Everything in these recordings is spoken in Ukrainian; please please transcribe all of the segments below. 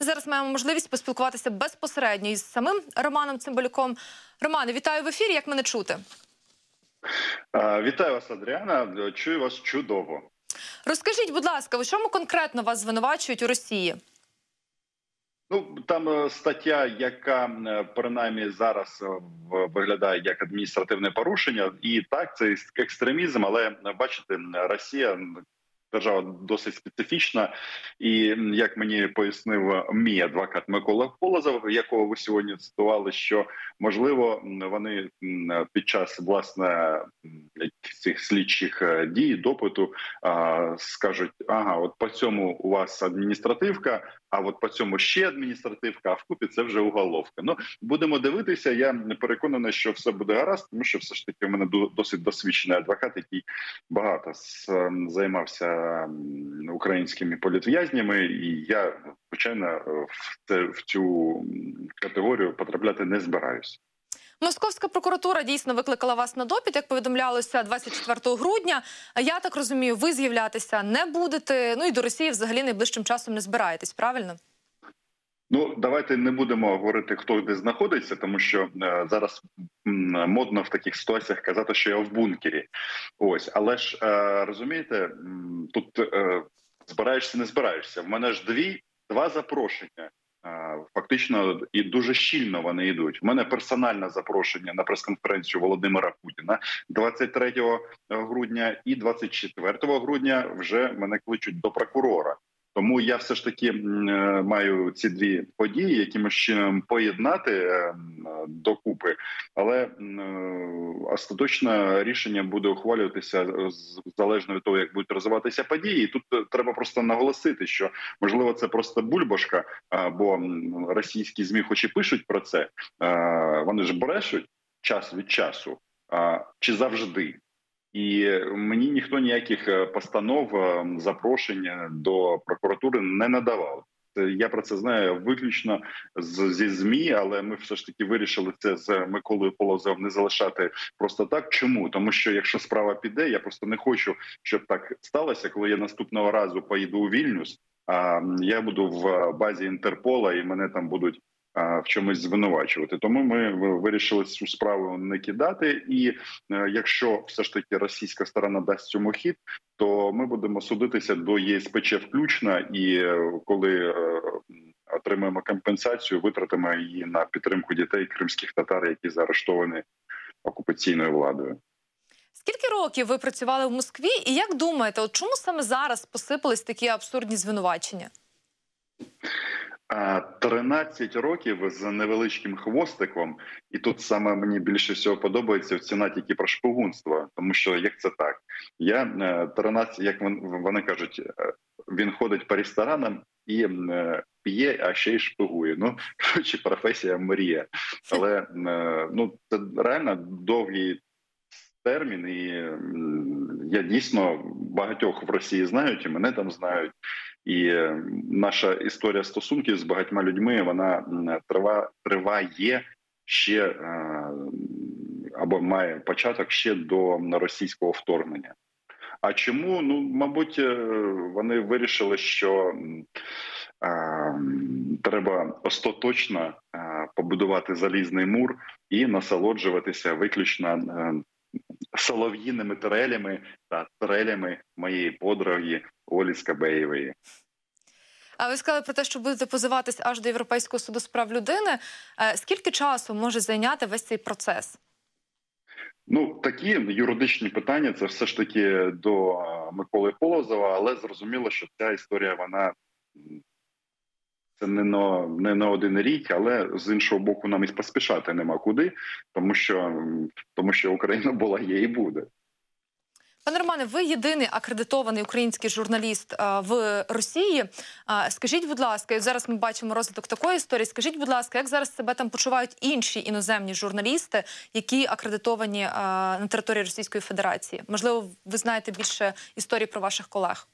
Зараз маємо можливість поспілкуватися безпосередньо із самим Романом Цимбалюком. Романе, вітаю в ефірі. Як мене чути? Вітаю вас, Адріана. Чую вас чудово. Розкажіть, будь ласка, в чому конкретно вас звинувачують у Росії? Ну там е, стаття, яка е, принаймні зараз е, виглядає як адміністративне порушення, і так це екстремізм. Але бачите, Росія держава досить специфічна, і як мені пояснив мій адвокат Микола Полозов, якого ви сьогодні цитували, що можливо вони під час власне цих слідчих е, дій допиту скажуть: ага, от по цьому у вас адміністративка, а от по цьому ще адміністративка, а вкупі це вже уголовка. Ну будемо дивитися. Я переконаний, що все буде гаразд, тому що все ж таки в мене досить досвідчений адвокат, який багато займався українськими політв'язнями, і я звичайно в це в цю категорію потрапляти не збираюся. Московська прокуратура дійсно викликала вас на допит, як повідомлялося 24 грудня. Я так розумію, ви з'являтися не будете. Ну і до Росії взагалі найближчим часом не збираєтесь. Правильно? Ну давайте не будемо говорити, хто де знаходиться, тому що е, зараз модно в таких ситуаціях казати, що я в бункері. Ось, але ж е, розумієте, тут е, збираєшся, не збираєшся. В мене ж дві два запрошення. Фактично і дуже щільно вони йдуть. У мене персональне запрошення на прес-конференцію Володимира Путіна 23 грудня і 24 грудня вже мене кличуть до прокурора. Тому я все ж таки е, маю ці дві події, якимось чином поєднати е, докупи, але е, остаточне рішення буде ухвалюватися залежно від того, як будуть розвиватися події. І Тут треба просто наголосити, що можливо це просто бульбашка, бо російські змі, хоч і пишуть про це, вони ж брешуть час від часу, чи завжди. І мені ніхто ніяких е, постанов е, запрошень до прокуратури не надавав. Я про це знаю виключно з, зі змі, але ми все ж таки вирішили це з Миколою Полозов не залишати просто так. Чому тому, що якщо справа піде, я просто не хочу, щоб так сталося, коли я наступного разу поїду у Вільнюс. А я буду в базі Інтерпола, і мене там будуть в чомусь звинувачувати. Тому ми вирішили цю справу не кидати. І е, якщо все ж таки російська сторона дасть цьому хід, то ми будемо судитися до ЄСПЧ включно, і е, коли е, отримаємо компенсацію, витратимо її на підтримку дітей кримських татар, які заарештовані окупаційною владою. Скільки років ви працювали в Москві, і як думаєте, от чому саме зараз посипались такі абсурдні звинувачення? 13 років з невеличким хвостиком, і тут саме мені більше всього подобається в ціна тільки про шпигунство, тому що як це так? Я 13, е, як вони кажуть, е, він ходить по ресторанам і е, п'є, а ще й шпигує. Ну коротше, професія мрія, але ну це реально довгий термін, і я дійсно багатьох в Росії знають, і мене там знають. І е, наша історія стосунків з багатьма людьми вона трива, триває ще е, або має початок ще до російського вторгнення. А чому? Ну, мабуть, е, вони вирішили, що е, треба остаточно побудувати залізний мур і насолоджуватися виключно солов'їними турелями та турелями моєї подруги Олі Скабеєвої. А ви сказали про те, що будете позиватись аж до Європейського суду з прав людини. Е, скільки часу може зайняти весь цей процес? Ну такі юридичні питання це все ж таки до Миколи Полозова, але зрозуміло, що ця історія вона це не на не на один рік, але з іншого боку, нам і поспішати нема куди, тому що тому що Україна була є і буде. Пане Романе, ви єдиний акредитований український журналіст а, в Росії. А, скажіть, будь ласка, і зараз ми бачимо розвиток такої історії. Скажіть, будь ласка, як зараз себе там почувають інші іноземні журналісти, які акредитовані а, на території Російської Федерації? Можливо, ви знаєте більше історії про ваших колег?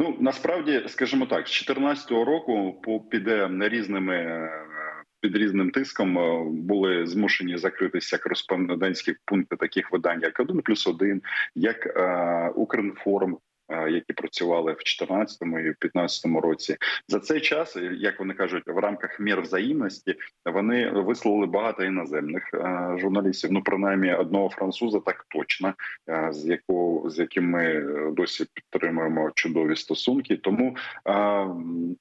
Ну насправді, скажімо так, з 2014 року по піде різними е, під різним тиском е, були змушені закритися кореспондентські пункти таких видань, як один плюс 1», як е, Укрінформ, які працювали в 2014 і в 2015 році. За цей час, як вони кажуть, в рамках мір взаємності вони висловили багато іноземних журналістів. Ну принаймні одного француза, так точно з якого з яким ми досі підтримуємо чудові стосунки. Тому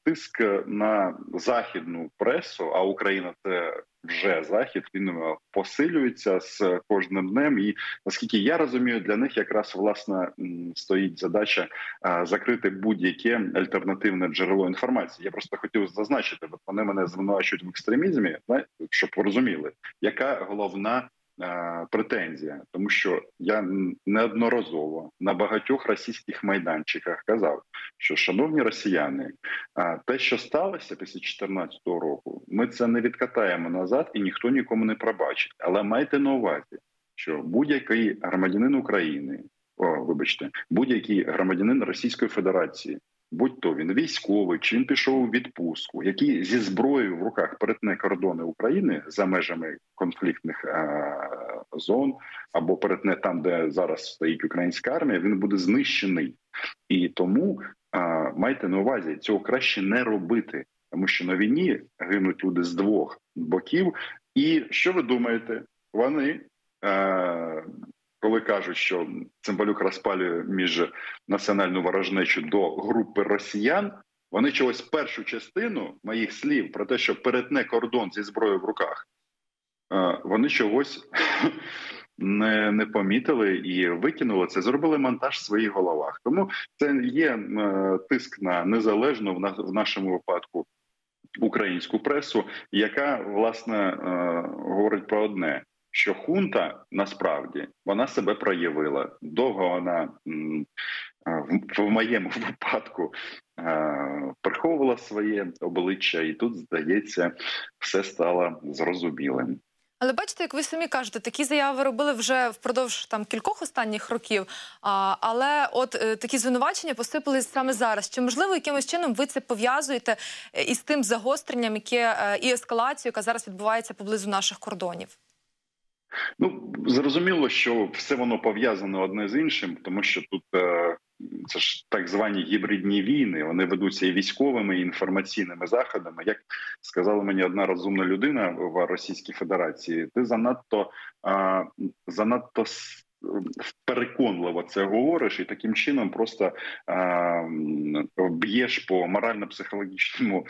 тиск на західну пресу, а Україна це вже захід він е, посилюється з кожним днем. І наскільки я розумію, для них якраз власне стоїть задача е, закрити будь-яке альтернативне джерело інформації. Я просто хотів зазначити, бо вони мене звинувачують в екстремізмі, щоб розуміли, яка головна Е, претензія, тому що я неодноразово на багатьох російських майданчиках казав, що шановні росіяни, е, те, що сталося після 2014 року, ми це не відкатаємо назад, і ніхто нікому не пробачить. Але майте на увазі, що будь-який громадянин України, о, вибачте, будь-який громадянин Російської Федерації будь то він військовий, чи він пішов у відпустку, який зі зброєю в руках перетне кордони України за межами конфліктних а, зон, або перетне там, де зараз стоїть українська армія, він буде знищений. І тому а, майте на увазі цього краще не робити, тому що на війні гинуть люди з двох боків. І що ви думаєте? Вони коли кажуть, що Цимбалюк розпалює між національну ворожнечу до групи росіян, вони чогось першу частину моїх слів про те, що перетне кордон зі зброєю в руках, е, вони чогось не не помітили і викинули це. Зробили монтаж в своїх головах. Тому це є е, тиск на незалежну в нашому випадку українську пресу, яка власне е, говорить про одне що хунта насправді вона себе проявила. Довго вона в моєму випадку приховувала своє обличчя, і тут здається, все стало зрозумілим. Але бачите, як ви самі кажете, такі заяви робили вже впродовж там кількох останніх років. А, Але от е, такі звинувачення посипались саме зараз. Чи можливо якимось чином ви це пов'язуєте е, із тим загостренням, яке е, і ескалацією, яка зараз відбувається поблизу наших кордонів? Ну зрозуміло, що все воно пов'язане одне з іншим, тому що тут е, це ж так звані гібридні війни. Вони ведуться і військовими, і інформаційними заходами. Як сказала мені одна розумна людина в Російській Федерації, ти занадто занадто переконливо це говориш, і таким чином просто б'єш по морально-психологічному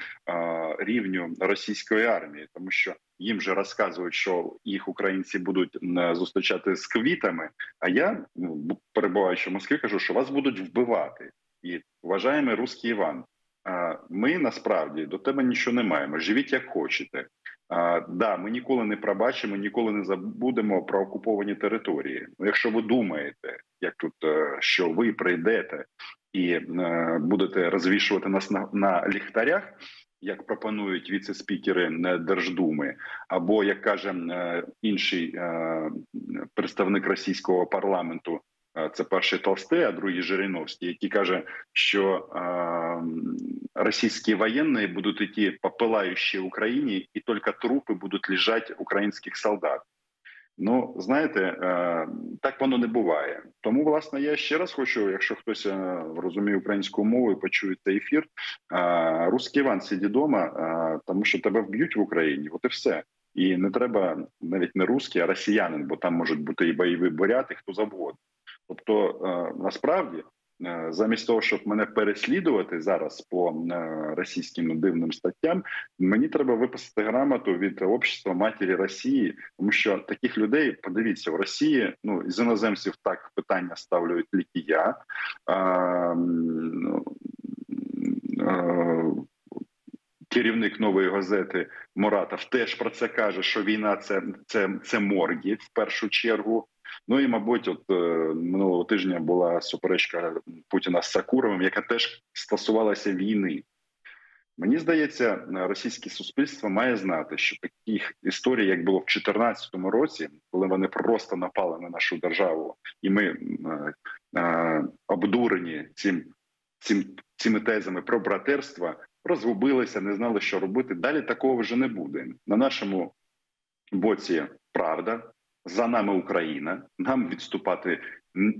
рівню російської армії, тому що їм же розказують, що їх українці будуть зустрічати з квітами. А я ну, перебуваючи в Москві, кажу, що вас будуть вбивати, і вважаємо русський Іван. Ми насправді до тебе нічого не маємо. Живіть як хочете. Да, ми ніколи не пробачимо, ніколи не забудемо про окуповані території. Ну, Якщо ви думаєте, як тут е, що ви прийдете і е, будете розвішувати нас на, на ліхтарях, як пропонують віце-спікери Держдуми, або як каже е, інший представник російського парламенту це перший Толстий, а другий Жириновський, який каже, що російські воєнні будуть йти по пилаючій Україні, і тільки трупи будуть лежати українських солдат. Ну знаєте, так воно не буває. Тому, власне, я ще раз хочу, якщо хтось розуміє українську мову і почує цей ефір, русський Іван сиді вдома, тому що тебе вб'ють в Україні. От і все. І не треба навіть не русський, а росіянин, бо там можуть бути і бойові буряти, хто завгодно. Тобто, е, насправді, е, замість того, щоб мене переслідувати зараз по е, російським дивним статтям, мені треба виписати грамоту від общества матері Росії, тому що таких людей подивіться в Росії. Ну з іноземців так питання ставлюють ліки я. Ну, Керівник нової газети Моратов теж про це каже, що війна це це, це морги в першу чергу. Ну і мабуть, от е, минулого тижня була суперечка Путіна з Сакуровим, яка теж стосувалася війни. Мені здається, російське суспільство має знати, що таких історій, як було в 2014 році, коли вони просто напали на нашу державу, і ми е, е, обдурені цим, цим цими тезами про братерство, розгубилися, не знали, що робити. Далі такого вже не буде. На нашому боці правда, за нами Україна, нам відступати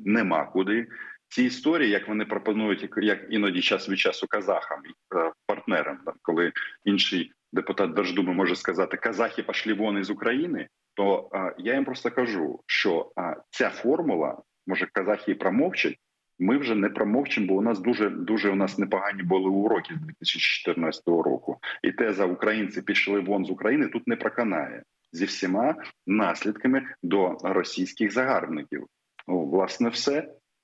нема куди. ці історії, як вони пропонують, як- іноді час від часу казахам, е, партнерам, там, коли інший депутат Держдуми може сказати казахи пішли вон із України, то е, я їм просто кажу, що е, ця формула може казахи і промовчать. Ми вже не промовчимо, бо у нас дуже дуже у нас непогані були уроки з 2014 року. І теза українці пішли вон з України тут не проканає зі всіма наслідками до російських загарбників. Ну, власне, все.